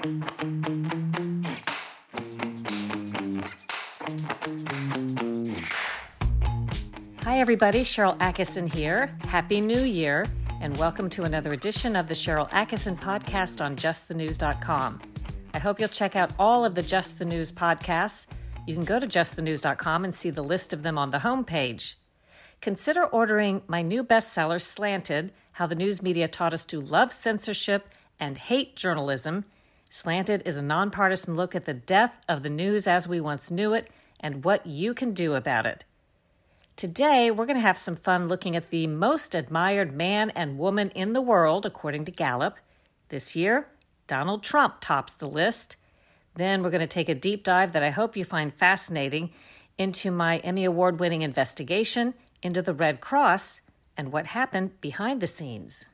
Hi, everybody. Sharyl Attkisson here. Happy New Year, and welcome to another edition of the Sharyl Attkisson podcast on justthenews.com. I hope you'll check out all of the Just the News podcasts. You can go to justthenews.com and see the list of them on the homepage. Consider ordering my new bestseller, Slanted How the News Media Taught Us to Love Censorship and Hate Journalism. Slanted is a nonpartisan look at the death of the news as we once knew it and what you can do about it. Today, we're going to have some fun looking at the most admired man and woman in the world, according to Gallup. This year, Donald Trump tops the list. Then, we're going to take a deep dive that I hope you find fascinating into my Emmy Award winning investigation into the Red Cross and what happened behind the scenes.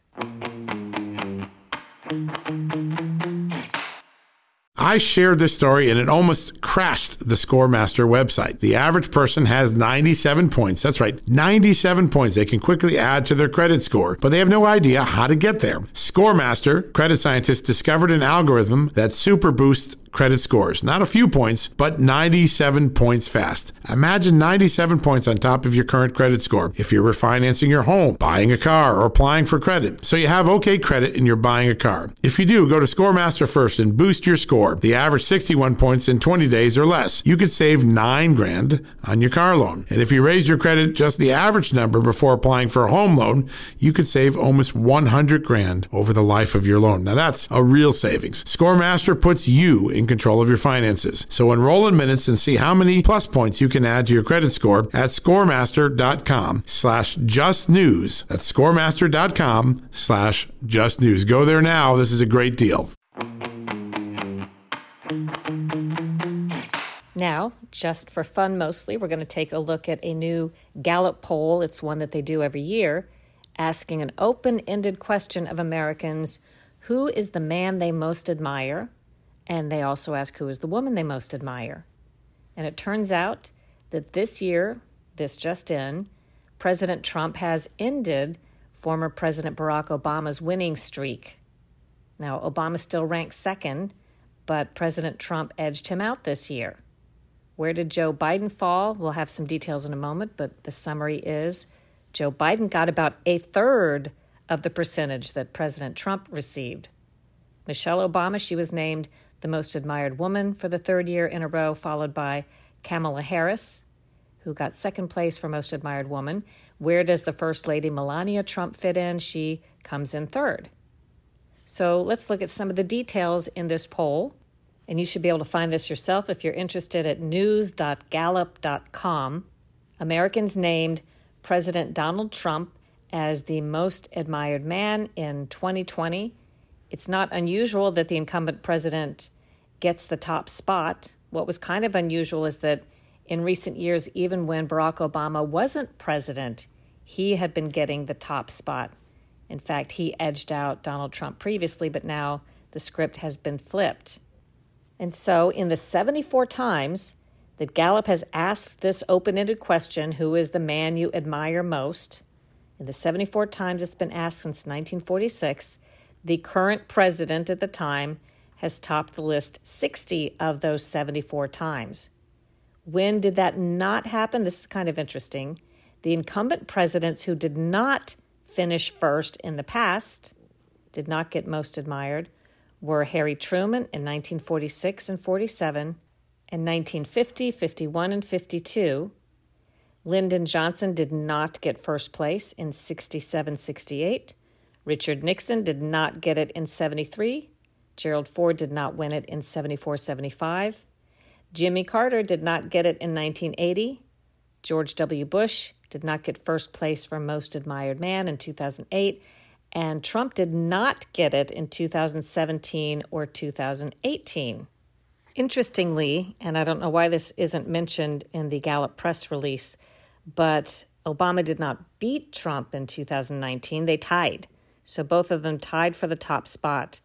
I shared this story and it almost crashed the Scoremaster website. The average person has 97 points. That's right, 97 points they can quickly add to their credit score, but they have no idea how to get there. Scoremaster, credit scientists discovered an algorithm that super boosts credit scores. Not a few points, but 97 points fast. Imagine 97 points on top of your current credit score if you're refinancing your home, buying a car, or applying for credit. So you have okay credit and you're buying a car. If you do, go to Scoremaster first and boost your score. The average 61 points in 20 days or less. You could save 9 grand on your car loan. And if you raise your credit just the average number before applying for a home loan, you could save almost 100 grand over the life of your loan. Now that's a real savings. Scoremaster puts you in control of your finances. So enroll in minutes and see how many plus points you can add to your credit score at scoremaster.com slash just news. That's scoremaster.com slash just news. Go there now. This is a great deal. Now, just for fun mostly, we're going to take a look at a new Gallup poll. It's one that they do every year, asking an open ended question of Americans who is the man they most admire? And they also ask who is the woman they most admire. And it turns out that this year, this just in, President Trump has ended former President Barack Obama's winning streak. Now, Obama still ranks second, but President Trump edged him out this year. Where did Joe Biden fall? We'll have some details in a moment, but the summary is Joe Biden got about a third of the percentage that President Trump received. Michelle Obama, she was named the most admired woman for the third year in a row, followed by Kamala Harris, who got second place for most admired woman. Where does the First Lady Melania Trump fit in? She comes in third. So let's look at some of the details in this poll. And you should be able to find this yourself if you're interested at news.gallup.com. Americans named President Donald Trump as the most admired man in 2020 it's not unusual that the incumbent president gets the top spot. What was kind of unusual is that in recent years, even when Barack Obama wasn't president, he had been getting the top spot. In fact, he edged out Donald Trump previously, but now the script has been flipped. And so, in the 74 times that Gallup has asked this open ended question, who is the man you admire most? In the 74 times it's been asked since 1946, the current president at the time has topped the list 60 of those 74 times. When did that not happen? This is kind of interesting. The incumbent presidents who did not finish first in the past, did not get most admired, were Harry Truman in 1946 and 47, in 1950, 51, and 52. Lyndon Johnson did not get first place in 67 68. Richard Nixon did not get it in 73. Gerald Ford did not win it in 74 75. Jimmy Carter did not get it in 1980. George W. Bush did not get first place for Most Admired Man in 2008. And Trump did not get it in 2017 or 2018. Interestingly, and I don't know why this isn't mentioned in the Gallup press release, but Obama did not beat Trump in 2019. They tied. So both of them tied for the top spot,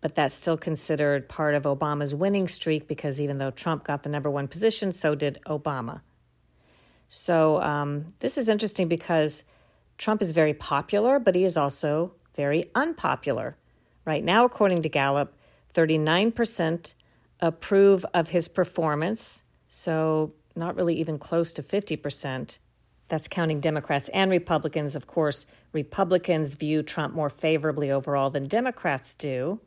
but that's still considered part of Obama's winning streak because even though Trump got the number one position, so did Obama. So um, this is interesting because Trump is very popular, but he is also very unpopular. Right now, according to Gallup, 39% approve of his performance, so not really even close to 50%. That's counting Democrats and Republicans. Of course, Republicans view Trump more favorably overall than Democrats do.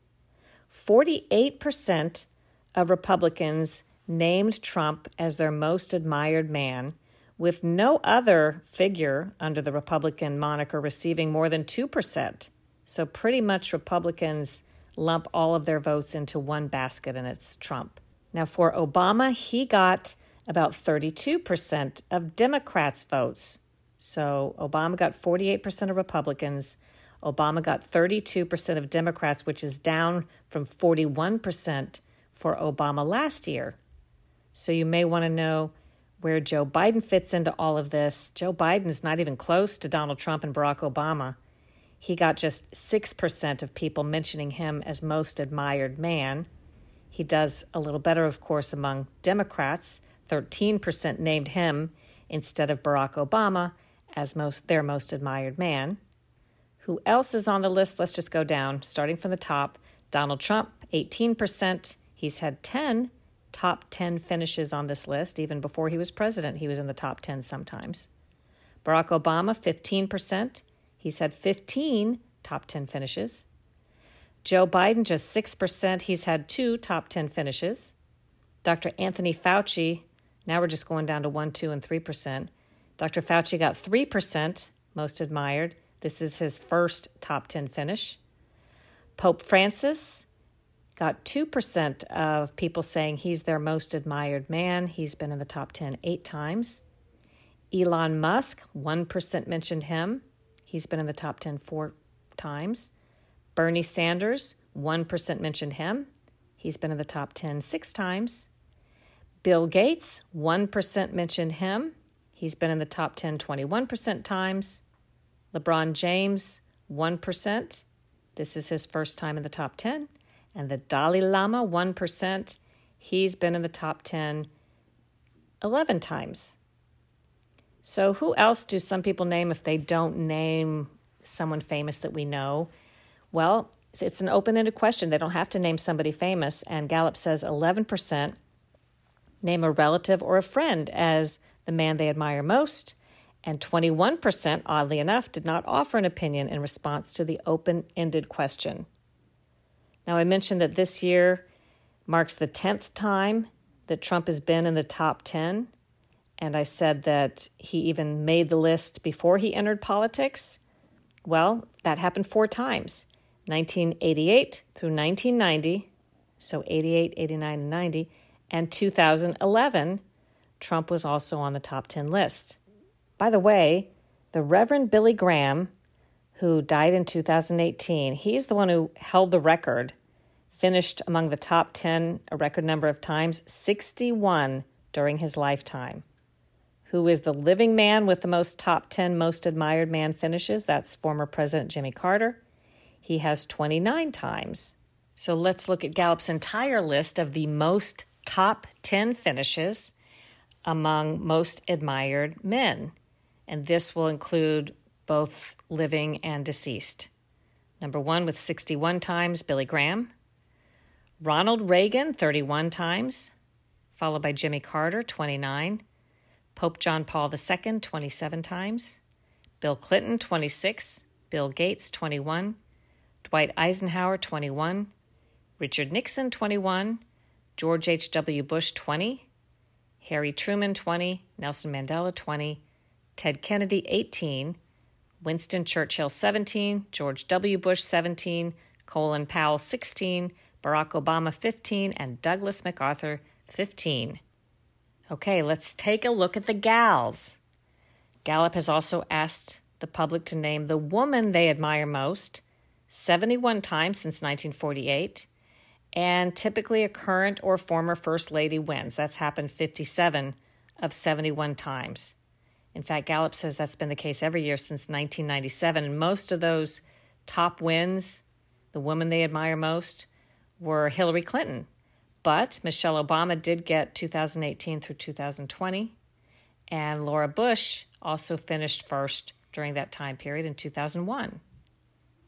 48% of Republicans named Trump as their most admired man, with no other figure under the Republican moniker receiving more than 2%. So, pretty much Republicans lump all of their votes into one basket, and it's Trump. Now, for Obama, he got about 32% of Democrats' votes. So, Obama got 48% of Republicans. Obama got 32% of Democrats, which is down from 41% for Obama last year. So, you may want to know where Joe Biden fits into all of this. Joe Biden is not even close to Donald Trump and Barack Obama. He got just 6% of people mentioning him as most admired man. He does a little better, of course, among Democrats. 13% named him instead of Barack Obama as most, their most admired man. Who else is on the list? Let's just go down, starting from the top. Donald Trump, 18%. He's had 10 top 10 finishes on this list. Even before he was president, he was in the top 10 sometimes. Barack Obama, 15%. He's had 15 top 10 finishes. Joe Biden, just 6%. He's had two top 10 finishes. Dr. Anthony Fauci, now we're just going down to 1, 2, and 3%. Dr. Fauci got 3%, most admired. This is his first top 10 finish. Pope Francis got 2% of people saying he's their most admired man. He's been in the top 10 eight times. Elon Musk, 1% mentioned him. He's been in the top 10 four times. Bernie Sanders, 1% mentioned him. He's been in the top 10 six times. Bill Gates, 1% mentioned him. He's been in the top 10 21% times. LeBron James, 1%. This is his first time in the top 10. And the Dalai Lama, 1%. He's been in the top 10 11 times. So, who else do some people name if they don't name someone famous that we know? Well, it's an open ended question. They don't have to name somebody famous. And Gallup says 11% name a relative or a friend as the man they admire most. And 21%, oddly enough, did not offer an opinion in response to the open ended question. Now, I mentioned that this year marks the 10th time that Trump has been in the top 10 and I said that he even made the list before he entered politics. Well, that happened four times 1988 through 1990, so 88, 89, and 90, and 2011. Trump was also on the top 10 list. By the way, the Reverend Billy Graham, who died in 2018, he's the one who held the record, finished among the top 10 a record number of times, 61 during his lifetime who is the living man with the most top 10 most admired man finishes. That's former President Jimmy Carter. He has 29 times. So let's look at Gallup's entire list of the most top 10 finishes among most admired men. And this will include both living and deceased. Number one with 61 times, Billy Graham. Ronald Reagan, 31 times, followed by Jimmy Carter, 29. Pope John Paul II 27 times, Bill Clinton 26, Bill Gates 21, Dwight Eisenhower 21, Richard Nixon 21, George H.W. Bush 20, Harry Truman 20, Nelson Mandela 20, Ted Kennedy 18, Winston Churchill 17, George W. Bush 17, Colin Powell 16, Barack Obama 15, and Douglas MacArthur 15. Okay, let's take a look at the gals. Gallup has also asked the public to name the woman they admire most 71 times since 1948, and typically a current or former First Lady wins. That's happened 57 of 71 times. In fact, Gallup says that's been the case every year since 1997, and most of those top wins, the woman they admire most, were Hillary Clinton but Michelle Obama did get 2018 through 2020, and Laura Bush also finished first during that time period in 2001.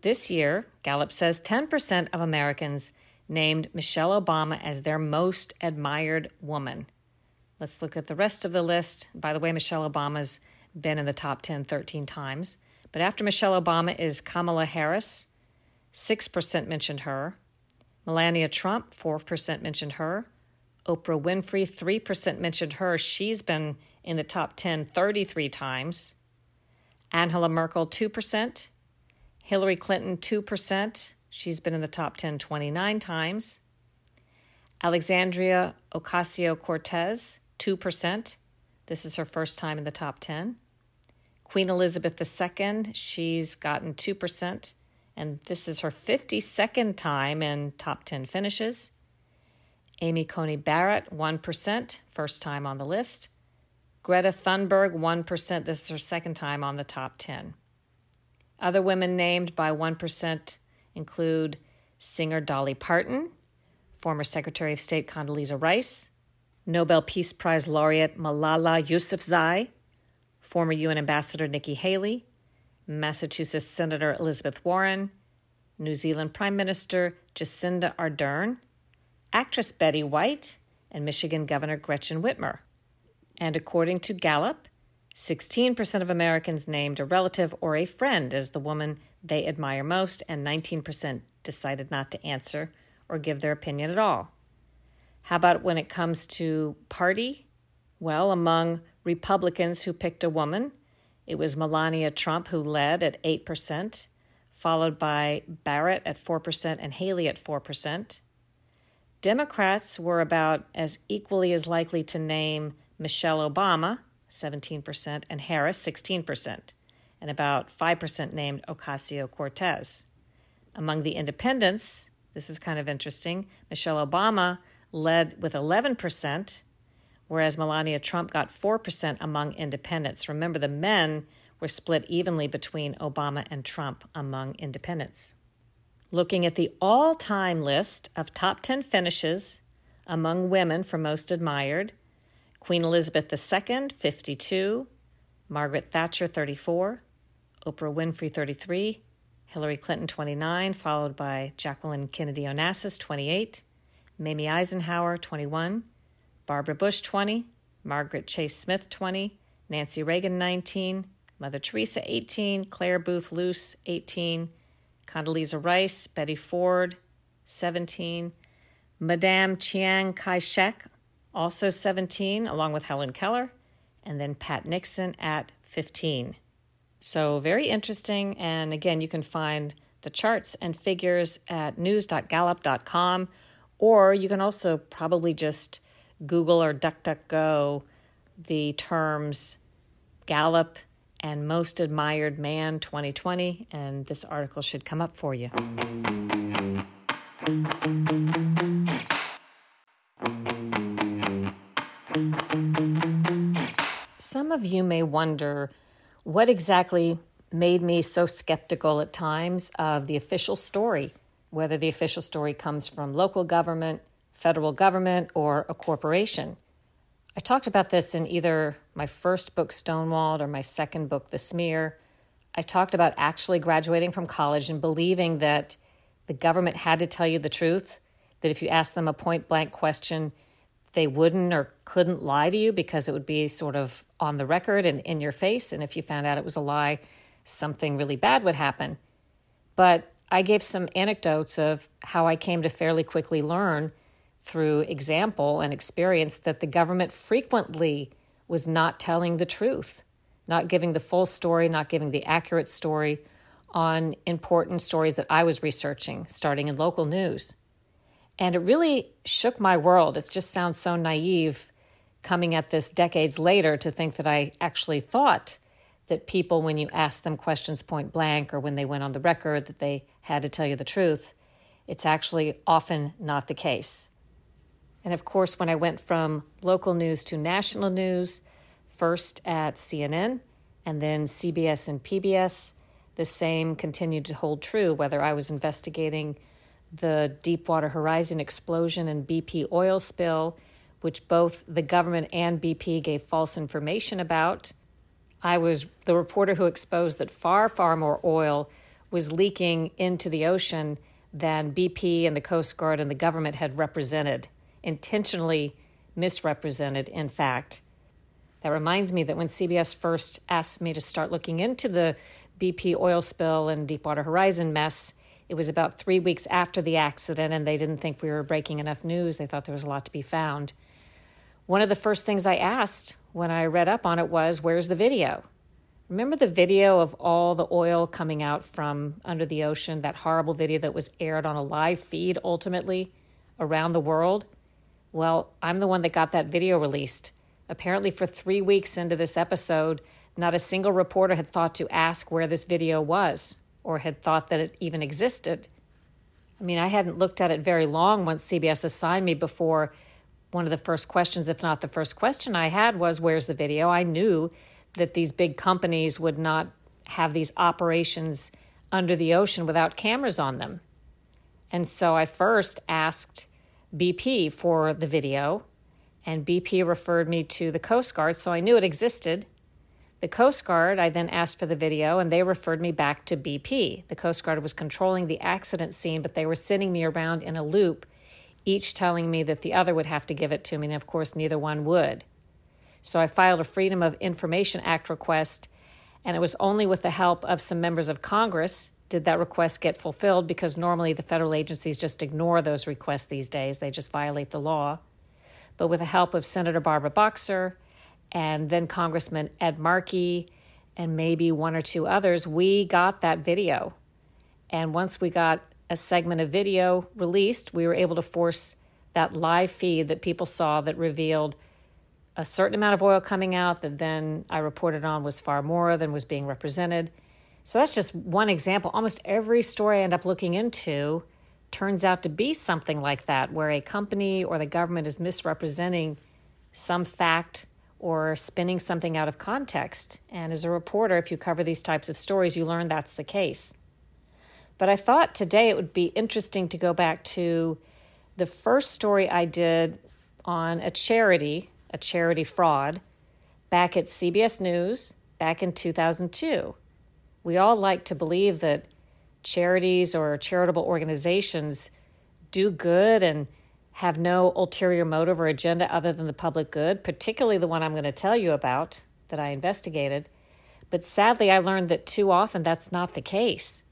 This year, Gallup says 10% of Americans named Michelle Obama as their most admired woman. Let's look at the rest of the list. By the way, Michelle Obama's been in the top 10 13 times. But after Michelle Obama is Kamala Harris, 6% mentioned her. Melania Trump, 4% mentioned her. Oprah Winfrey, 3% mentioned her. She's been in the top 10 33 times. Angela Merkel, 2%. Hillary Clinton, 2%. She's been in the top 10 29 times. Alexandria Ocasio Cortez, 2%. This is her first time in the top 10. Queen Elizabeth II, she's gotten 2%, and this is her 52nd time in top 10 finishes. Amy Coney Barrett, 1%, first time on the list. Greta Thunberg, 1%, this is her second time on the top 10. Other women named by 1% include singer Dolly Parton, former Secretary of State Condoleezza Rice, Nobel Peace Prize laureate Malala Yousafzai, former UN Ambassador Nikki Haley, Massachusetts Senator Elizabeth Warren, New Zealand Prime Minister Jacinda Ardern, actress Betty White, and Michigan Governor Gretchen Whitmer. And according to Gallup, 16% of Americans named a relative or a friend as the woman they admire most, and 19% decided not to answer or give their opinion at all. How about when it comes to party? Well, among Republicans who picked a woman, it was Melania Trump who led at 8%, followed by Barrett at 4% and Haley at 4%. Democrats were about as equally as likely to name Michelle Obama, 17%, and Harris, 16%, and about 5% named Ocasio Cortez. Among the independents, this is kind of interesting, Michelle Obama led with 11%, whereas Melania Trump got 4% among independents. Remember, the men were split evenly between Obama and Trump among independents. Looking at the all time list of top 10 finishes among women for most admired Queen Elizabeth II, 52, Margaret Thatcher, 34, Oprah Winfrey, 33, Hillary Clinton, 29, followed by Jacqueline Kennedy Onassis, 28, Mamie Eisenhower, 21, Barbara Bush, 20, Margaret Chase Smith, 20, Nancy Reagan, 19, Mother Teresa, 18, Clare Boothe Luce, 18, Condoleezza Rice, Betty Ford, 17, Madame Chiang Kai shek, also 17, along with Helen Keller, and then Pat Nixon at 15. So, very interesting. And again, you can find the charts and figures at news.gallup.com, or you can also probably just Google or DuckDuckGo the terms Gallup and Most Admired Man 2020, and this article should come up for you. Some of you may wonder what exactly made me so skeptical at times of the official story, whether the official story comes from local government, federal government, or a corporation. I talked about this in either my first book, Stonewalled, or my second book, The Smear. I talked about actually graduating from college and believing that the government had to tell you the truth, that if you asked them a point blank question, they wouldn't or couldn't lie to you because it would be sort of on the record and in your face. And if you found out it was a lie, something really bad would happen. But I gave some anecdotes of how I came to fairly quickly learn through example and experience that the government frequently was not telling the truth, not giving the full story, not giving the accurate story on important stories that I was researching, starting in local news. And it really shook my world. It just sounds so naive coming at this decades later to think that I actually thought that people, when you asked them questions point blank or when they went on the record, that they had to tell you the truth. It's actually often not the case. And of course, when I went from local news to national news, first at CNN and then CBS and PBS, the same continued to hold true whether I was investigating the Deepwater Horizon explosion and BP oil spill, which both the government and BP gave false information about. I was the reporter who exposed that far, far more oil was leaking into the ocean than BP and the Coast Guard and the government had represented, intentionally misrepresented, in fact. That reminds me that when CBS first asked me to start looking into the BP oil spill and Deepwater Horizon mess, it was about three weeks after the accident, and they didn't think we were breaking enough news. They thought there was a lot to be found. One of the first things I asked when I read up on it was, Where's the video? Remember the video of all the oil coming out from under the ocean, that horrible video that was aired on a live feed ultimately around the world? Well, I'm the one that got that video released. Apparently, for three weeks into this episode, not a single reporter had thought to ask where this video was or had thought that it even existed. I mean, I hadn't looked at it very long once CBS assigned me before one of the first questions, if not the first question I had, was Where's the video? I knew that these big companies would not have these operations under the ocean without cameras on them. And so I first asked BP for the video, and BP referred me to the Coast Guard, so I knew it existed. The Coast Guard, I then asked for the video, and they referred me back to BP. The Coast Guard was controlling the accident scene, but they were sending me around in a loop, each telling me that the other would have to give it to me, and of course, neither one would. So I filed a Freedom of Information Act request, and it was only with the help of some members of Congress did that request get fulfilled because normally the federal agencies just ignore those requests these days, they just violate the law. But with the help of Senator Barbara Boxer and then Congressman Ed Markey and maybe one or two others, we got that video. And once we got a segment of video released, we were able to force that live feed that people saw that revealed a certain amount of oil coming out that then I reported on was far more than was being represented. So that's just one example. Almost every story I end up looking into turns out to be something like that, where a company or the government is misrepresenting some fact or spinning something out of context. And as a reporter, if you cover these types of stories, you learn that's the case. But I thought today it would be interesting to go back to the first story I did on a charity a charity fraud, back at CBS News back in 2002. We all like to believe that charities or charitable organizations do good and have no ulterior motive or agenda other than the public good, particularly the one I'm going to tell you about that I investigated. But sadly, I learned that too often that's not the case.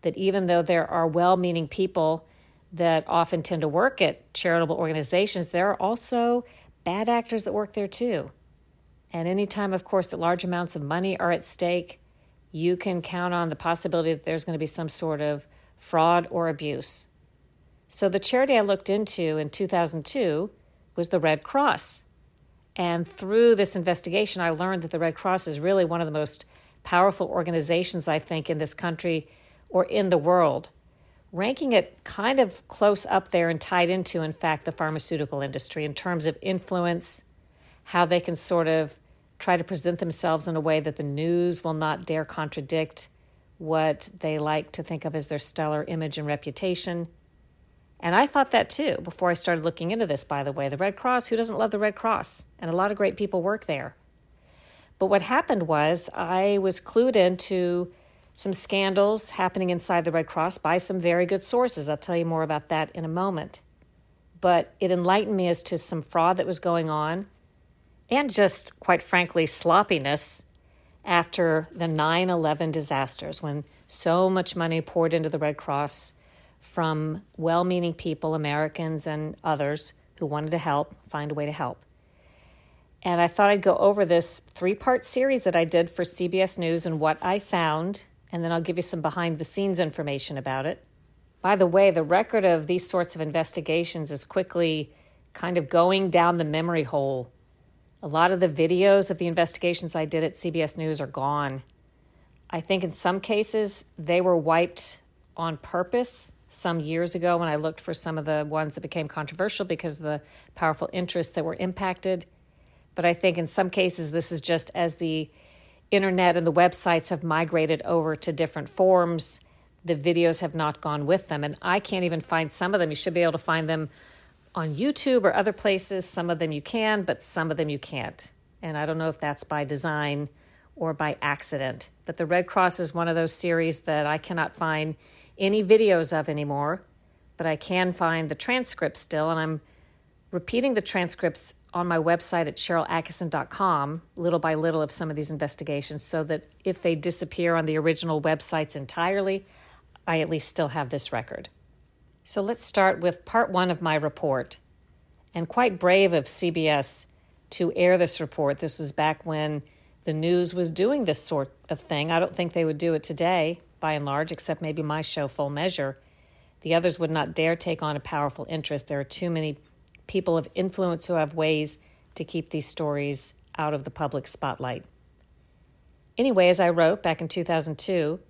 That even though there are well meaning people that often tend to work at charitable organizations, there are also bad actors that work there too. And anytime, of course, that large amounts of money are at stake, you can count on the possibility that there's going to be some sort of fraud or abuse. So, the charity I looked into in 2002 was the Red Cross. And through this investigation, I learned that the Red Cross is really one of the most powerful organizations, I think, in this country or in the world ranking it kind of close up there and tied into, in fact, the pharmaceutical industry in terms of influence, how they can sort of try to present themselves in a way that the news will not dare contradict what they like to think of as their stellar image and reputation. And I thought that too before I started looking into this, by the way. The Red Cross, who doesn't love the Red Cross? And a lot of great people work there. But what happened was I was clued into some scandals happening inside the Red Cross by some very good sources. I'll tell you more about that in a moment. But it enlightened me as to some fraud that was going on and just, quite frankly, sloppiness after the 9 11 disasters when so much money poured into the Red Cross from well meaning people, Americans and others who wanted to help, find a way to help. And I thought I'd go over this three part series that I did for CBS News and what I found and then I'll give you some behind the scenes information about it. By the way, the record of these sorts of investigations is quickly kind of going down the memory hole. A lot of the videos of the investigations I did at CBS News are gone. I think in some cases they were wiped on purpose some years ago when I looked for some of the ones that became controversial because of the powerful interests that were impacted. But I think in some cases this is just as the internet and the websites have migrated over to different forms. The videos have not gone with them. And I can't even find some of them. You should be able to find them on YouTube or other places. Some of them you can, but some of them you can't. And I don't know if that's by design or by accident. But the Red Cross is one of those series that I cannot find any videos of anymore. but I can find the transcripts still, and I'm repeating the transcripts on my website at SharylAttkisson.com, little by little, of some of these investigations, so that if they disappear on the original websites entirely, I at least still have this record. So let's start with part one of my report. And quite brave of CBS to air this report. This was back when the news was doing this sort of thing. I don't think they would do it today, by and large, except maybe my show, Full Measure. The others would not dare take on a powerful interest. There are too many people of influence who have ways to keep these stories out of the public spotlight. Anyway, as I wrote back in 2002,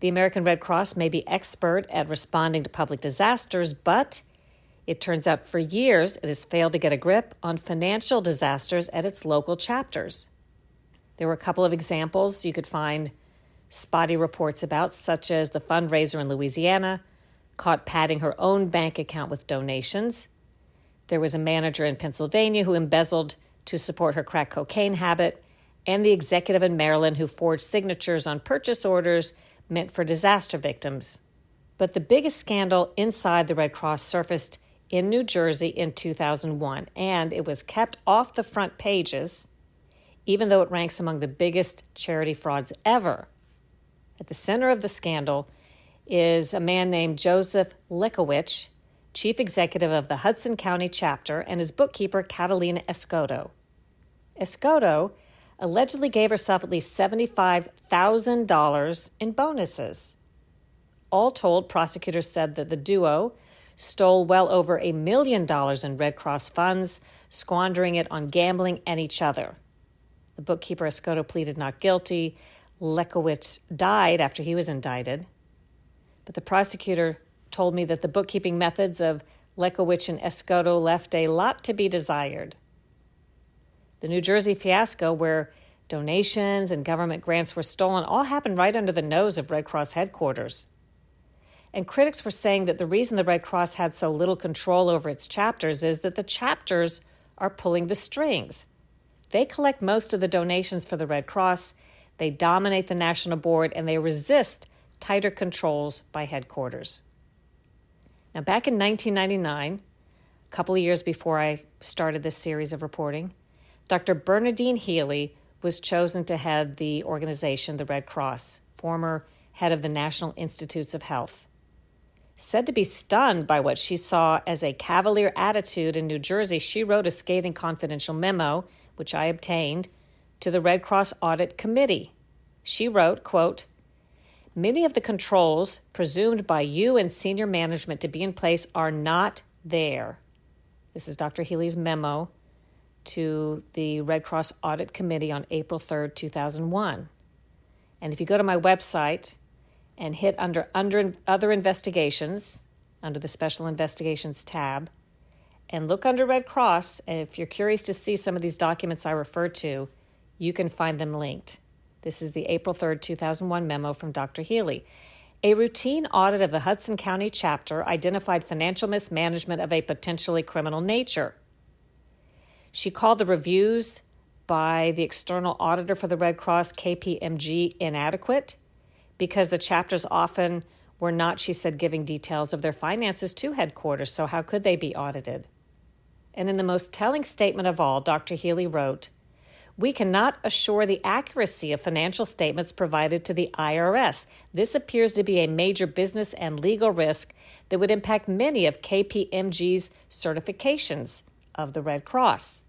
the American Red Cross may be expert at responding to public disasters, but it turns out for years it has failed to get a grip on financial disasters at its local chapters. There were a couple of examples you could find spotty reports about, such as the fundraiser in Louisiana caught padding her own bank account with donations. There was a manager in Pennsylvania who embezzled to support her crack cocaine habit, and the executive in Maryland who forged signatures on purchase orders meant for disaster victims. But the biggest scandal inside the Red Cross surfaced in New Jersey in 2001, and it was kept off the front pages, even though it ranks among the biggest charity frauds ever. At the center of the scandal is a man named Joseph Likowicz, chief executive of the Hudson County chapter, and his bookkeeper, Catalina Escoto. Escoto allegedly gave herself at least $75,000 in bonuses. All told, prosecutors said that the duo stole well over a million dollars in Red Cross funds, squandering it on gambling and each other. The bookkeeper Escoto pleaded not guilty. Lekowich died after he was indicted. But the prosecutor told me that the bookkeeping methods of Lekowich and Escoto left a lot to be desired. The New Jersey fiasco, where donations and government grants were stolen, all happened right under the nose of Red Cross headquarters. And critics were saying that the reason the Red Cross had so little control over its chapters is that the chapters are pulling the strings. They collect most of the donations for the Red Cross, they dominate the national board, and they resist tighter controls by headquarters. Now, back in 1999, a couple of years before I started this series of reporting, Dr. Bernadine Healy was chosen to head the organization, the Red Cross, former head of the National Institutes of Health. Said to be stunned by what she saw as a cavalier attitude in New Jersey, she wrote a scathing confidential memo, which I obtained, to the Red Cross Audit Committee. She wrote, quote, Many of the controls presumed by you and senior management to be in place are not there. This is Dr. Healy's memo to the Red Cross Audit Committee on April 3rd, 2001. And if you go to my website, and hit under, under other investigations under the special investigations tab and look under Red Cross. And if you're curious to see some of these documents I refer to, you can find them linked. This is the April 3rd, 2001 memo from Dr. Healy. A routine audit of the Hudson County chapter identified financial mismanagement of a potentially criminal nature. She called the reviews by the external auditor for the Red Cross, KPMG, inadequate because the chapters often were not, she said, giving details of their finances to headquarters, so how could they be audited? And in the most telling statement of all, Dr. Healy wrote, we cannot assure the accuracy of financial statements provided to the IRS. This appears to be a major business and legal risk that would impact many of KPMG's certifications of the Red Cross.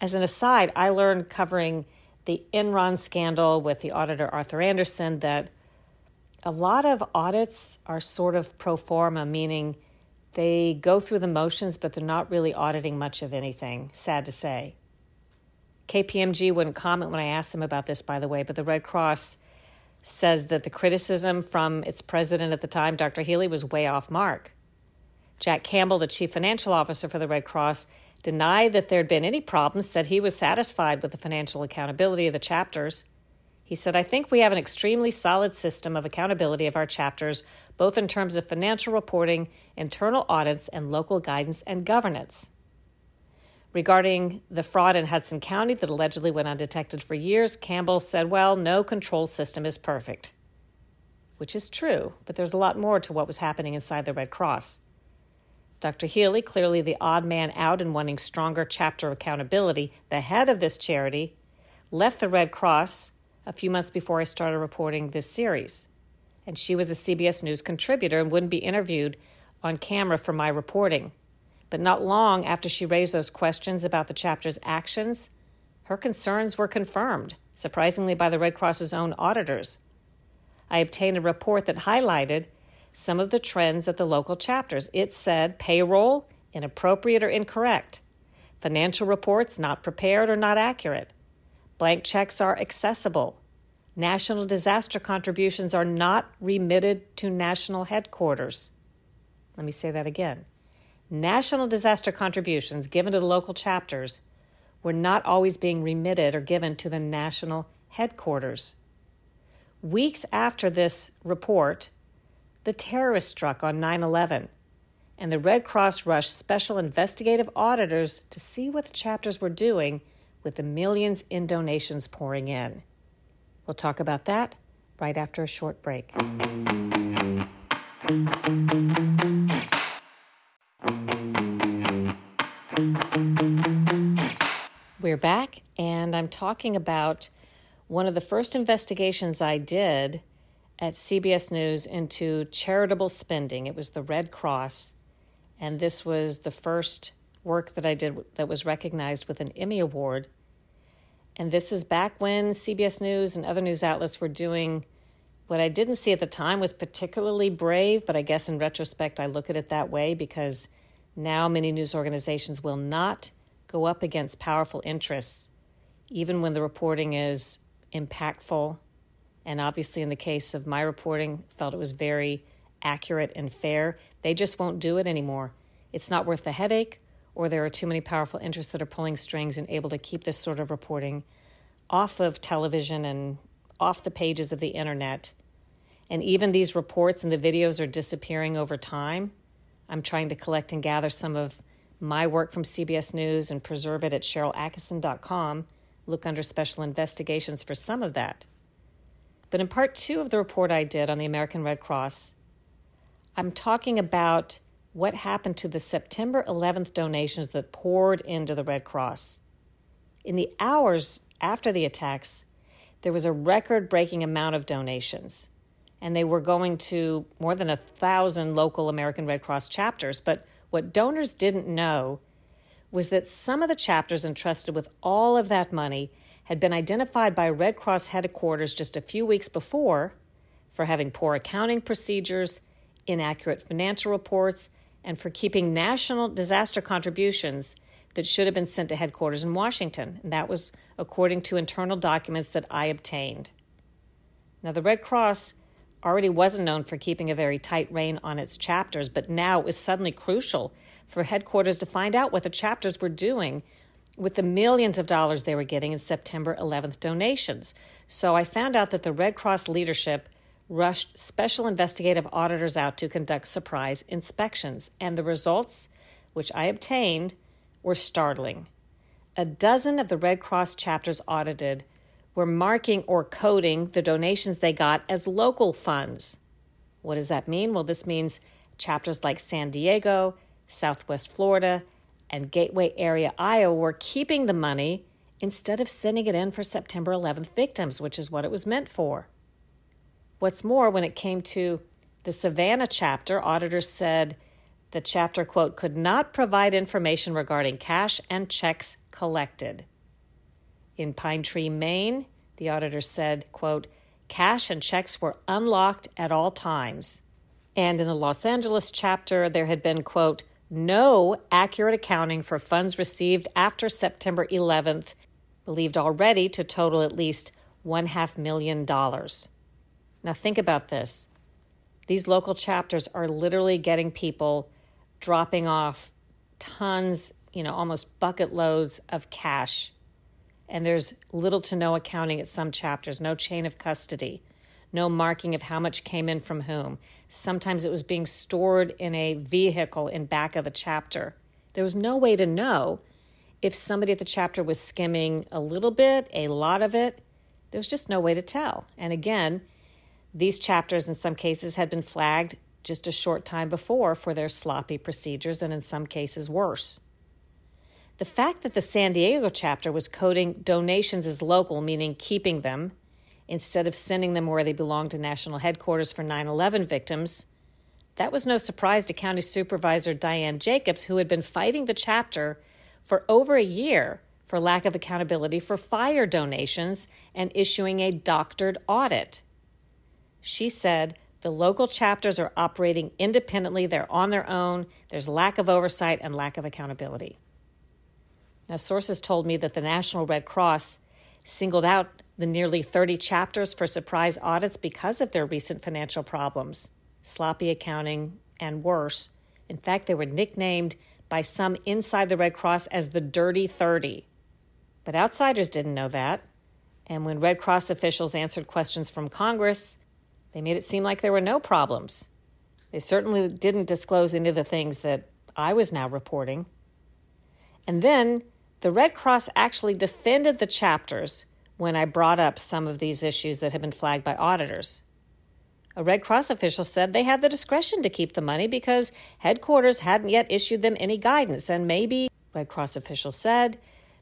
As an aside, I learned covering the Enron scandal with the auditor Arthur Andersen that a lot of audits are sort of pro forma, meaning they go through the motions, but they're not really auditing much of anything, sad to say. KPMG wouldn't comment when I asked them about this, by the way, but the Red Cross says that the criticism from its president at the time, Dr. Healy, was way off mark. Jack Campbell, the chief financial officer for the Red Cross, denied that there had been any problems, said he was satisfied with the financial accountability of the chapters. He said, I think we have an extremely solid system of accountability of our chapters, both in terms of financial reporting, internal audits, and local guidance and governance. Regarding the fraud in Hudson County that allegedly went undetected for years, Campbell said, Well, no control system is perfect. which is true, but there's a lot more to what was happening inside the Red Cross. Dr. Healy, clearly the odd man out and wanting stronger chapter accountability, the head of this charity, left the Red Cross a few months before I started reporting this series. And she was a CBS News contributor and wouldn't be interviewed on camera for my reporting. But not long after she raised those questions about the chapter's actions, her concerns were confirmed, surprisingly, by the Red Cross's own auditors. I obtained a report that highlighted some of the trends at the local chapters. It said payroll inappropriate or incorrect, financial reports not prepared or not accurate, blank checks are accessible, national disaster contributions are not remitted to national headquarters. Let me say that again. National disaster contributions given to the local chapters were not always being remitted or given to the national headquarters. Weeks after this report, the terrorist struck on 9 11, and the Red Cross rushed special investigative auditors to see what the chapters were doing with the millions in donations pouring in. We'll talk about that right after a short break. We're back, and I'm talking about one of the first investigations I did at CBS News into charitable spending. It was the Red Cross, and this was the first work that I did that was recognized with an Emmy Award. And this is back when CBS News and other news outlets were doing what I didn't see at the time was particularly brave, but I guess in retrospect I look at it that way because now many news organizations will not go up against powerful interests, even when the reporting is impactful. And obviously in the case of my reporting felt it was very accurate and fair. They just won't do it anymore. It's not worth the headache or there are too many powerful interests that are pulling strings and able to keep this sort of reporting off of television and off the pages of the internet and even these reports and the videos are disappearing over time. I'm trying to collect and gather some of my work from cbs news and preserve it at sharylattkisson.com look under special investigations for some of that. But in part two of the report I did on the American Red Cross, I'm talking about what happened to the September 11th donations that poured into the Red Cross. In the hours after the attacks, there was a record breaking amount of donations, and they were going to more than a thousand local American Red Cross chapters. But what donors didn't know was that some of the chapters entrusted with all of that money had been identified by Red Cross headquarters just a few weeks before for having poor accounting procedures, inaccurate financial reports, and for keeping national disaster contributions that should have been sent to headquarters in Washington. And that was according to internal documents that I obtained. Now, the Red Cross already wasn't known for keeping a very tight rein on its chapters, but now it was suddenly crucial for headquarters to find out what the chapters were doing with the millions of dollars they were getting in September 11th donations. So I found out that the Red Cross leadership rushed special investigative auditors out to conduct surprise inspections, and the results, which I obtained, were startling. A dozen of the Red Cross chapters audited were marking or coding the donations they got as local funds. What does that mean? Well, this means chapters like San Diego, Southwest Florida, and Gateway Area, Iowa were keeping the money instead of sending it in for September 11th victims, which is what it was meant for. What's more, when it came to the Savannah chapter, auditors said the chapter, quote, could not provide information regarding cash and checks collected. In Pine Tree, Maine, the auditor said, quote, cash and checks were unlocked at all times. And in the Los Angeles chapter, there had been, quote, no accurate accounting for funds received after September 11th, believed already to total at least one half million dollars. Now, think about this. These local chapters are literally getting people dropping off tons, you know, almost bucket loads of cash. And there's little to no accounting at some chapters, no chain of custody no marking of how much came in from whom. Sometimes it was being stored in a vehicle in back of the chapter. There was no way to know if somebody at the chapter was skimming a little bit, a lot of it. There was just no way to tell. And again, These chapters, in some cases, had been flagged just a short time before for their sloppy procedures, and in some cases, worse. The fact that the San Diego chapter was coding donations as local, meaning keeping them, instead of sending them where they belong to national headquarters for 9 11 victims, that was no surprise to County Supervisor Dianne Jacobs, who had been fighting the chapter for over a year for lack of accountability for fire donations and issuing a doctored audit. She said the local chapters are operating independently, they're on their own, there's lack of oversight and lack of accountability. Now, sources told me that the National Red Cross singled out the nearly 30 chapters for surprise audits because of their recent financial problems, sloppy accounting, and worse. In fact, they were nicknamed by some inside the Red Cross as the Dirty 30. But outsiders didn't know that. And when Red Cross officials answered questions from Congress, they made it seem like there were no problems. They certainly didn't disclose any of the things that I was now reporting. And then the Red Cross actually defended the chapters when I brought up some of these issues that had been flagged by auditors. A Red Cross official said they had the discretion to keep the money because headquarters hadn't yet issued them any guidance, and maybe, Red Cross officials said,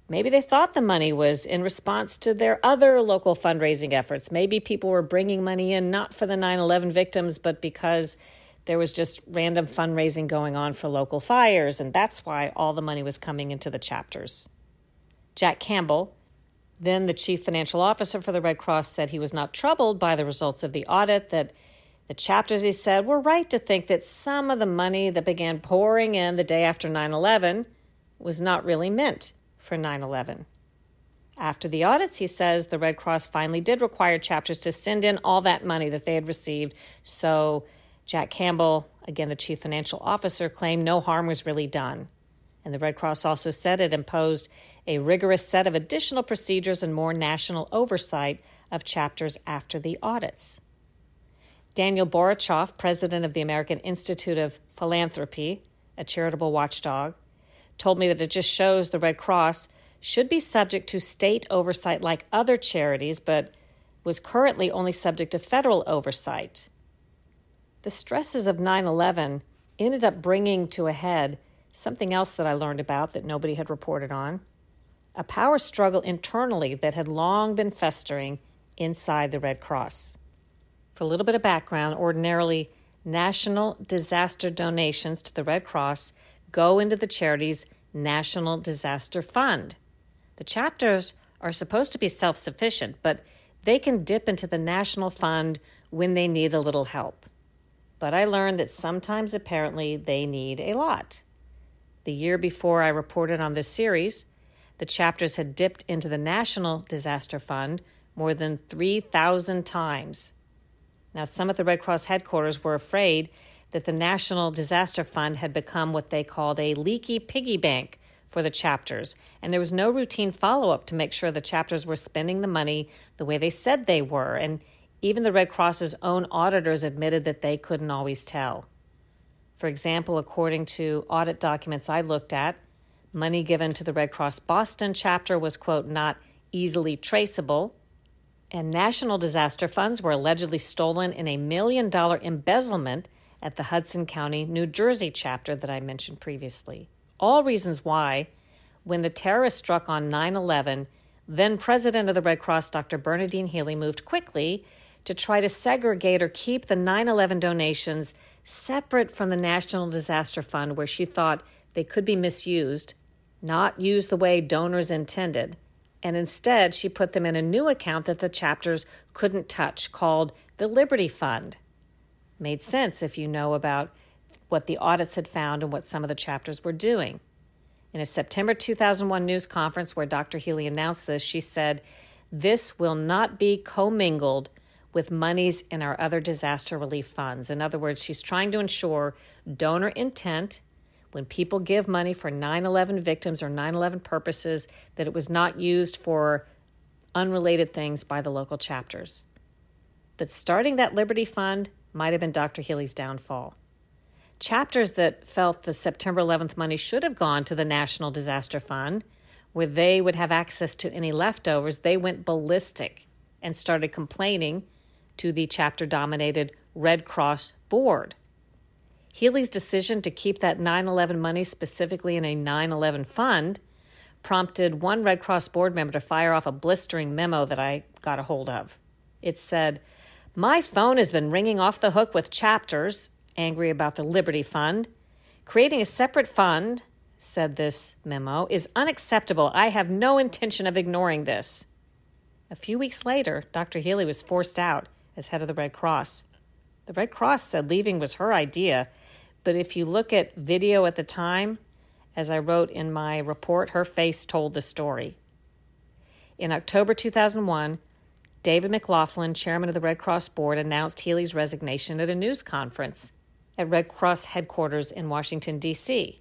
maybe they thought the money was in response to their other local fundraising efforts. Maybe people were bringing money in not for the 9 11 victims, but because there was just random fundraising going on for local fires, and that's why all the money was coming into the chapters. Jack Campbell, then the chief financial officer for the Red Cross, said he was not troubled by the results of the audit, that the chapters, he said, were right to think that some of the money that began pouring in the day after 9 11 was not really meant for 9 11. After the audits, he says the Red Cross finally did require chapters to send in all that money that they had received so Jack Campbell, again the chief financial officer, claimed no harm was really done. And the Red Cross also said it imposed a rigorous set of additional procedures and more national oversight of chapters after the audits. Daniel Borochoff, president of the American Institute of Philanthropy, a charitable watchdog, told me that it just shows the Red Cross should be subject to state oversight like other charities, but was currently only subject to federal oversight. The stresses of 9 11 ended up bringing to a head something else that I learned about that nobody had reported on a power struggle internally that had long been festering inside the Red Cross. For a little bit of background, ordinarily, national disaster donations to the Red Cross go into the charity's National Disaster Fund. The chapters are supposed to be self sufficient, but they can dip into the National Fund when they need a little help but I learned that sometimes apparently they need a lot. The year before I reported on this series, the chapters had dipped into the National Disaster Fund more than 3,000 times. Now, some at the Red Cross headquarters were afraid that the National Disaster Fund had become what they called a leaky piggy bank for the chapters, and there was no routine follow up to make sure the chapters were spending the money the way they said they were. And even the Red Cross's own auditors admitted that they couldn't always tell. For example, according to audit documents I looked at, money given to the Red Cross Boston chapter was, quote, not easily traceable, and national disaster funds were allegedly stolen in a million dollar embezzlement at the Hudson County, New Jersey chapter that I mentioned previously. All reasons why, when the terrorists struck on 9 11, then President of the Red Cross, Dr. Bernadine Healy, moved quickly to try to segregate or keep the 9 11 donations separate from the National Disaster Fund, where she thought they could be misused, not used the way donors intended. And instead, she put them in a new account that the chapters couldn't touch called the Liberty Fund. Made sense if you know about what the audits had found and what some of the chapters were doing. In a September 2001 news conference where Dr. Healy announced this, she said, This will not be commingled with monies in our other disaster relief funds. In other words, she's trying to ensure donor intent when people give money for 9 11 victims or 9 11 purposes, that it was not used for unrelated things by the local chapters. But starting that Liberty Fund might have been Dr. Healy's downfall. Chapters that felt the September 11th money should have gone to the National Disaster Fund, where they would have access to any leftovers, they went ballistic and started complaining to the chapter dominated Red Cross board. Healy's decision to keep that 9 11 money specifically in a 9 11 fund prompted one Red Cross board member to fire off a blistering memo that I got a hold of. It said, My phone has been ringing off the hook with chapters, angry about the Liberty Fund. Creating a separate fund, said this memo, is unacceptable. I have no intention of ignoring this. A few weeks later, Dr. Healy was forced out as head of the Red Cross. The Red Cross said leaving was her idea, but if you look at video at the time, as I wrote in my report, her face told the story. In October 2001, David McLaughlin, chairman of the Red Cross Board, announced Healy's resignation at a news conference at Red Cross headquarters in Washington, D.C.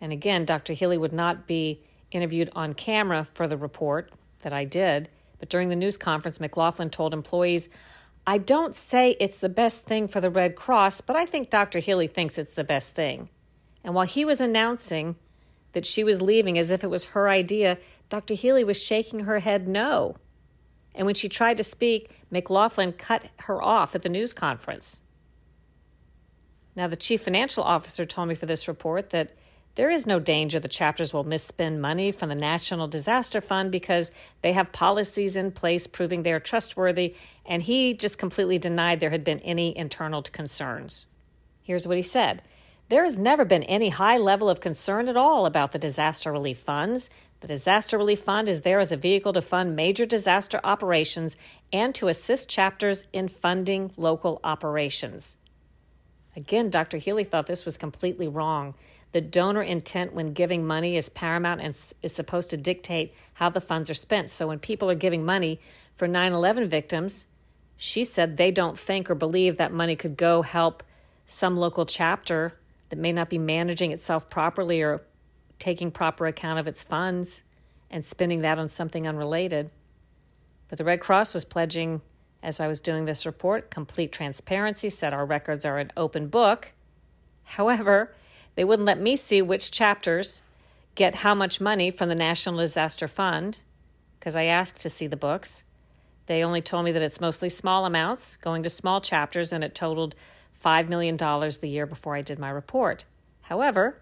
And again, Dr. Healy would not be interviewed on camera for the report that I did, but during the news conference, McLaughlin told employees, I don't say it's the best thing for the Red Cross, but I think Dr. Healy thinks it's the best thing. And while he was announcing that she was leaving as if it was her idea, Dr. Healy was shaking her head no. And when she tried to speak, McLaughlin cut her off at the news conference. Now, the chief financial officer told me for this report that there is no danger the chapters will misspend money from the National Disaster Fund because they have policies in place proving they are trustworthy, and he just completely denied there had been any internal concerns. Here's what he said there has never been any high level of concern at all about the disaster relief funds. The Disaster Relief Fund is there as a vehicle to fund major disaster operations and to assist chapters in funding local operations. Again, Dr. Healy thought this was completely wrong. The donor intent when giving money is paramount and is supposed to dictate how the funds are spent. So when people are giving money for 9 11 victims, she said they don't think or believe that money could go help some local chapter that may not be managing itself properly or taking proper account of its funds and spending that on something unrelated. But the Red Cross was pledging, as I was doing this report, complete transparency, said our records are an open book. However, they wouldn't let me see which chapters get how much money from the National Disaster Fund because I asked to see the books. They only told me that it's mostly small amounts going to small chapters and it totaled $5 million the year before I did my report. However,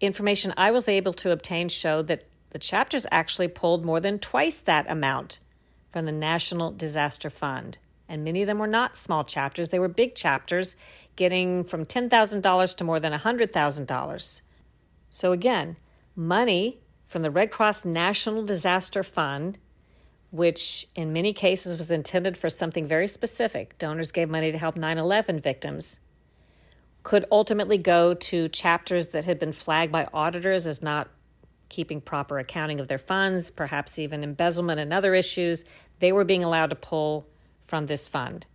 information I was able to obtain showed that the chapters actually pulled more than twice that amount from the National Disaster Fund. And many of them were not small chapters, they were big chapters, getting from $10,000 to more than $100,000. So, again, money from the Red Cross National Disaster Fund which in many cases was intended for something very specific. Donors gave money to help 9 11 victims. Could ultimately go to chapters that had been flagged by auditors as not keeping proper accounting of their funds, perhaps even embezzlement and other issues. They were being allowed to pull from this fund.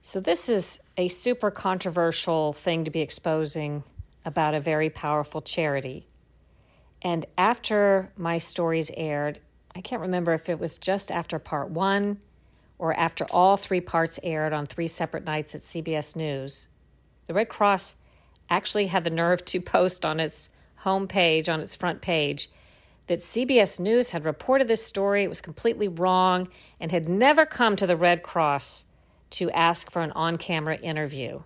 So, this is a super controversial thing to be exposing about a very powerful charity. And after my stories aired, I can't remember if it was just after part one or after all three parts aired on three separate nights at CBS News. The Red Cross actually had the nerve to post on its homepage, on its front page, that CBS News had reported this story. It was completely wrong and had never come to the Red Cross to ask for an on camera interview.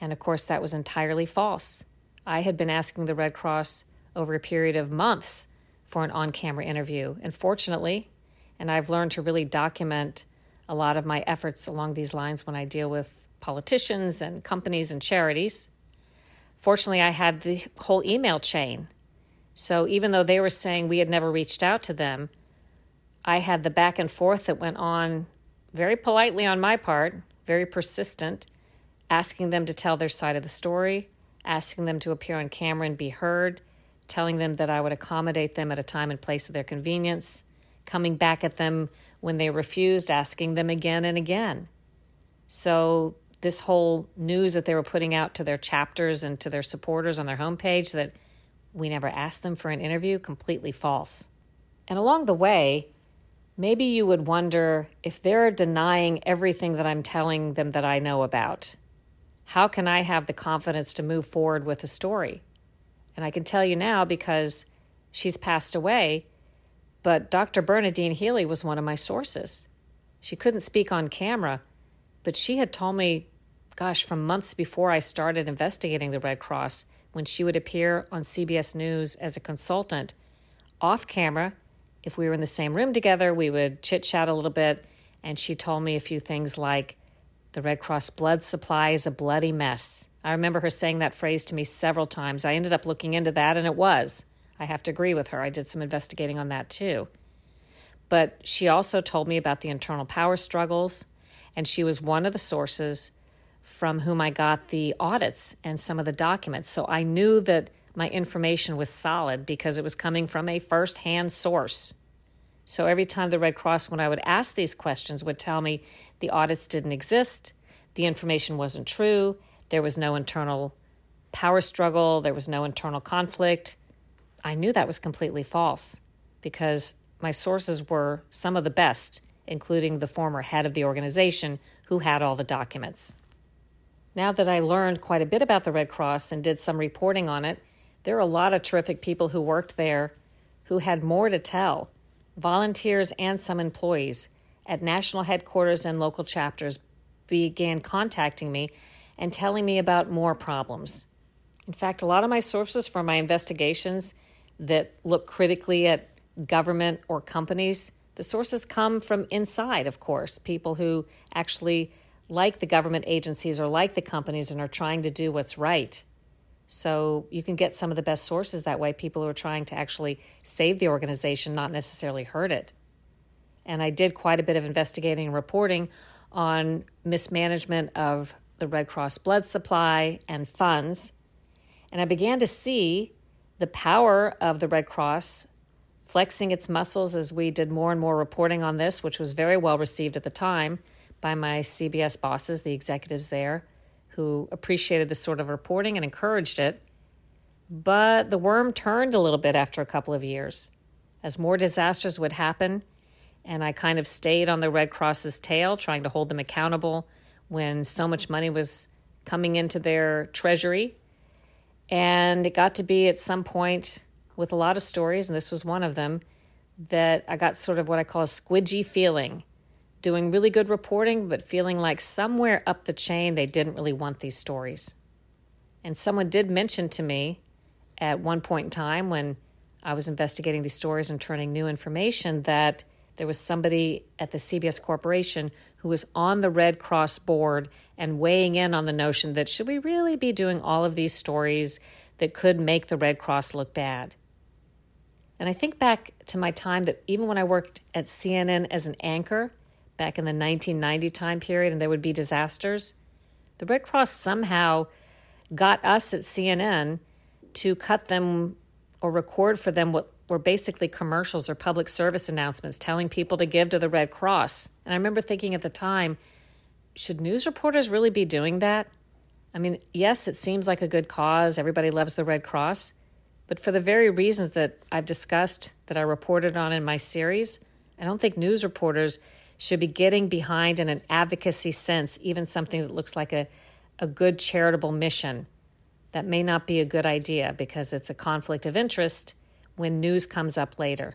And of course, that was entirely false. I had been asking the Red Cross over a period of months for an on camera interview. And fortunately, and I've learned to really document a lot of my efforts along these lines when I deal with politicians and companies and charities. Fortunately, I had the whole email chain. So even though they were saying we had never reached out to them, I had the back and forth that went on very politely on my part, very persistent, asking them to tell their side of the story, asking them to appear on camera and be heard, telling them that I would accommodate them at a time and place of their convenience, coming back at them when they refused, asking them again and again. So, this whole news that they were putting out to their chapters and to their supporters on their homepage that we never asked them for an interview, completely false. And along the way, maybe you would wonder if they're denying everything that I'm telling them that I know about. How can I have the confidence to move forward with a story? And I can tell you now because she's passed away, but Dr. Bernadine Healy was one of my sources. She couldn't speak on camera, but she had told me, gosh, from months before I started investigating the Red Cross, when she would appear on CBS News as a consultant off camera. If we were in the same room together, we would chit chat a little bit. And she told me a few things like, the Red Cross blood supply is a bloody mess. I remember her saying that phrase to me several times. I ended up looking into that, and it was. I have to agree with her. I did some investigating on that too. But she also told me about the internal power struggles, and she was one of the sources from whom I got the audits and some of the documents. So I knew that my information was solid because it was coming from a first hand source. So every time the Red Cross, when I would ask these questions, would tell me the audits didn't exist, the information wasn't true, there was no internal power struggle, there was no internal conflict. I knew that was completely false because my sources were some of the best, including the former head of the organization who had all the documents. Now that I learned quite a bit about the Red Cross and did some reporting on it, there are a lot of terrific people who worked there who had more to tell volunteers and some employees at national headquarters and local chapters began contacting me and telling me about more problems. In fact, a lot of my sources for my investigations that look critically at government or companies, the sources come from inside, of course, people who actually like the government agencies or like the companies and are trying to do what's right. So you can get some of the best sources that way, people who are trying to actually save the organization, not necessarily hurt it. And I did quite a bit of investigating and reporting on mismanagement of the Red Cross blood supply and funds. And I began to see the power of the Red Cross flexing its muscles as we did more and more reporting on this, which was very well received at the time by my CBS bosses, the executives there who appreciated this sort of reporting and encouraged it. But the worm turned a little bit after a couple of years as more disasters would happen. And I kind of stayed on the Red Cross's tail, trying to hold them accountable when so much money was coming into their treasury. And it got to be at some point with a lot of stories, and this was one of them, that I got sort of what I call a squidgy feeling doing really good reporting, but feeling like somewhere up the chain they didn't really want these stories. And someone did mention to me at one point in time when I was investigating these stories and turning new information that there was somebody at the CBS Corporation who was on the Red Cross board and weighing in on the notion that should we really be doing all of these stories that could make the Red Cross look bad? And I think back to my time that even when I worked at CNN as an anchor, back in the 1990 time period and there would be disasters, the Red Cross somehow got us at CNN to cut them or record for them what were basically commercials or public service announcements telling people to give to the Red Cross. And I remember thinking at the time, should news reporters really be doing that? I mean, yes, it seems like a good cause. Everybody loves the Red Cross. But for the very reasons that I've discussed, that I reported on in my series, I don't think news reporters should be getting behind in an advocacy sense, even something that looks like a, a good charitable mission. That may not be a good idea because it's a conflict of interest when news comes up later.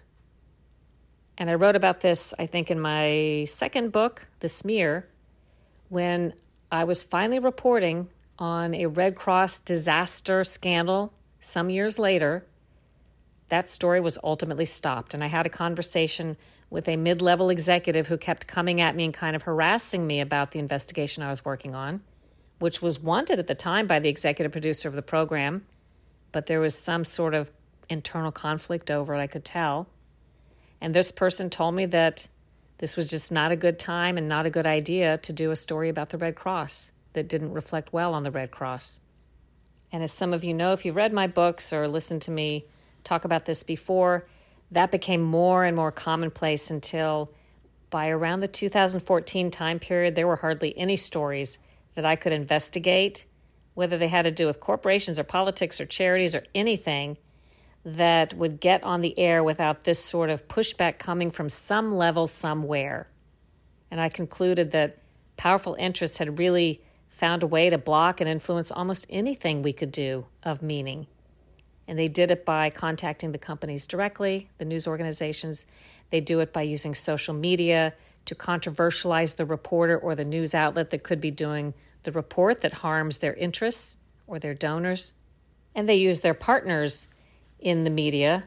And I wrote about this, I think, in my second book, The Smear, when I was finally reporting on a Red Cross disaster scandal some years later. That story was ultimately stopped, and I had a conversation with a mid level executive who kept coming at me and kind of harassing me about the investigation I was working on, which was wanted at the time by the executive producer of the program, but there was some sort of internal conflict over it, I could tell. And this person told me that this was just not a good time and not a good idea to do a story about the Red Cross that didn't reflect well on the Red Cross. And as some of you know, if you've read my books or listened to me talk about this before, that became more and more commonplace until by around the 2014 time period, there were hardly any stories that I could investigate, whether they had to do with corporations or politics or charities or anything, that would get on the air without this sort of pushback coming from some level somewhere. And I concluded that powerful interests had really found a way to block and influence almost anything we could do of meaning. And they did it by contacting the companies directly, the news organizations. They do it by using social media to controversialize the reporter or the news outlet that could be doing the report that harms their interests or their donors. And they use their partners in the media,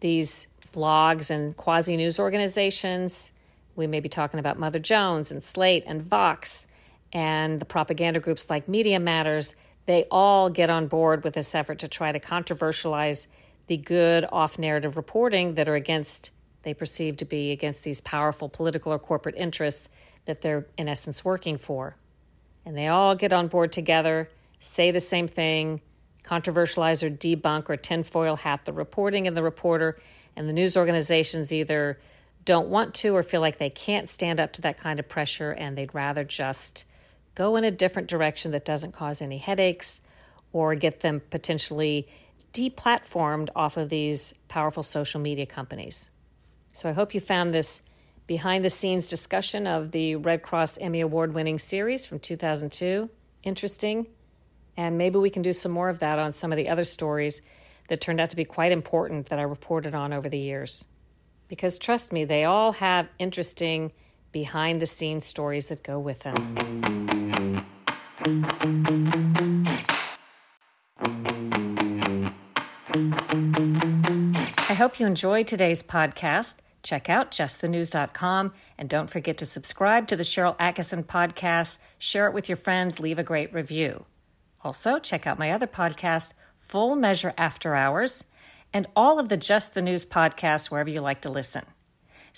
these blogs and quasi news organizations. We may be talking about Mother Jones and Slate and Vox and the propaganda groups like Media Matters. They all get on board with this effort to try to controversialize the good off narrative reporting that are against, they perceive to be against these powerful political or corporate interests that they're in essence working for. And they all get on board together, say the same thing, controversialize or debunk or tinfoil hat the reporting and the reporter, and the news organizations either don't want to or feel like they can't stand up to that kind of pressure and they'd rather just go in a different direction that doesn't cause any headaches or get them potentially deplatformed off of these powerful social media companies. So I hope you found this behind the scenes discussion of the Red Cross Emmy Award winning series from 2002 interesting. And maybe we can do some more of that on some of the other stories that turned out to be quite important that I reported on over the years. Because trust me, they all have interesting behind the scenes stories that go with them. I hope you enjoyed today's podcast. Check out justthenews.com and don't forget to subscribe to the Sharyl Attkisson podcast, share it with your friends, leave a great review. Also, check out my other podcast, Full Measure After Hours, and all of the Just the News podcasts wherever you like to listen.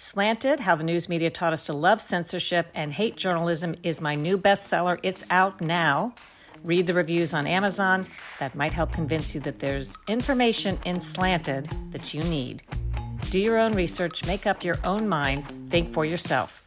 Slanted How the News Media Taught Us to Love Censorship and Hate Journalism is my new bestseller. It's out now. Read the reviews on Amazon. That might help convince you that there's information in Slanted that you need. Do your own research, make up your own mind, think for yourself.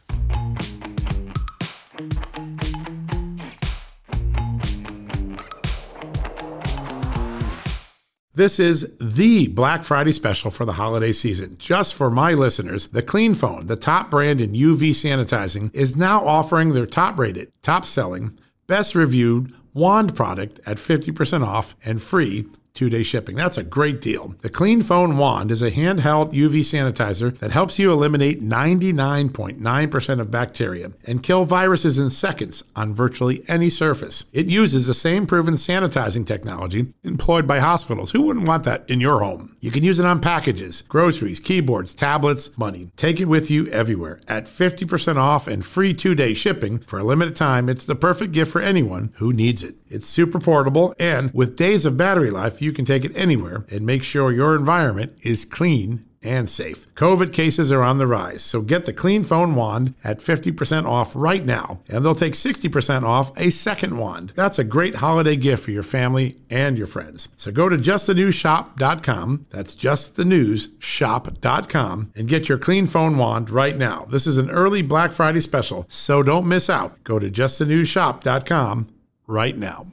This is the Black Friday special for the holiday season. Just for my listeners, the Clean Phone, the top brand in UV sanitizing, is now offering their top rated, top selling, best reviewed wand product at 50% off and free two day shipping. That's a great deal. The Clean Phone Wand is a handheld UV sanitizer that helps you eliminate 99.9% of bacteria and kill viruses in seconds on virtually any surface. It uses the same proven sanitizing technology employed by hospitals. Who wouldn't want that in your home? You can use it on packages, groceries, keyboards, tablets, money. Take it with you everywhere at 50% off and free two day shipping for a limited time. It's the perfect gift for anyone who needs it. It's super portable and with days of battery life, you can take it anywhere and make sure your environment is clean and safe. COVID cases are on the rise, so get the Clean Phone Wand at 50% off right now, and they'll take 60% off a second wand. That's a great holiday gift for your family and your friends. So go to justthenewsshop.com, that's justthenewsshop.com, and get your Clean Phone Wand right now. This is an early Black Friday special, so don't miss out. Go to justthenewsshop.com right now.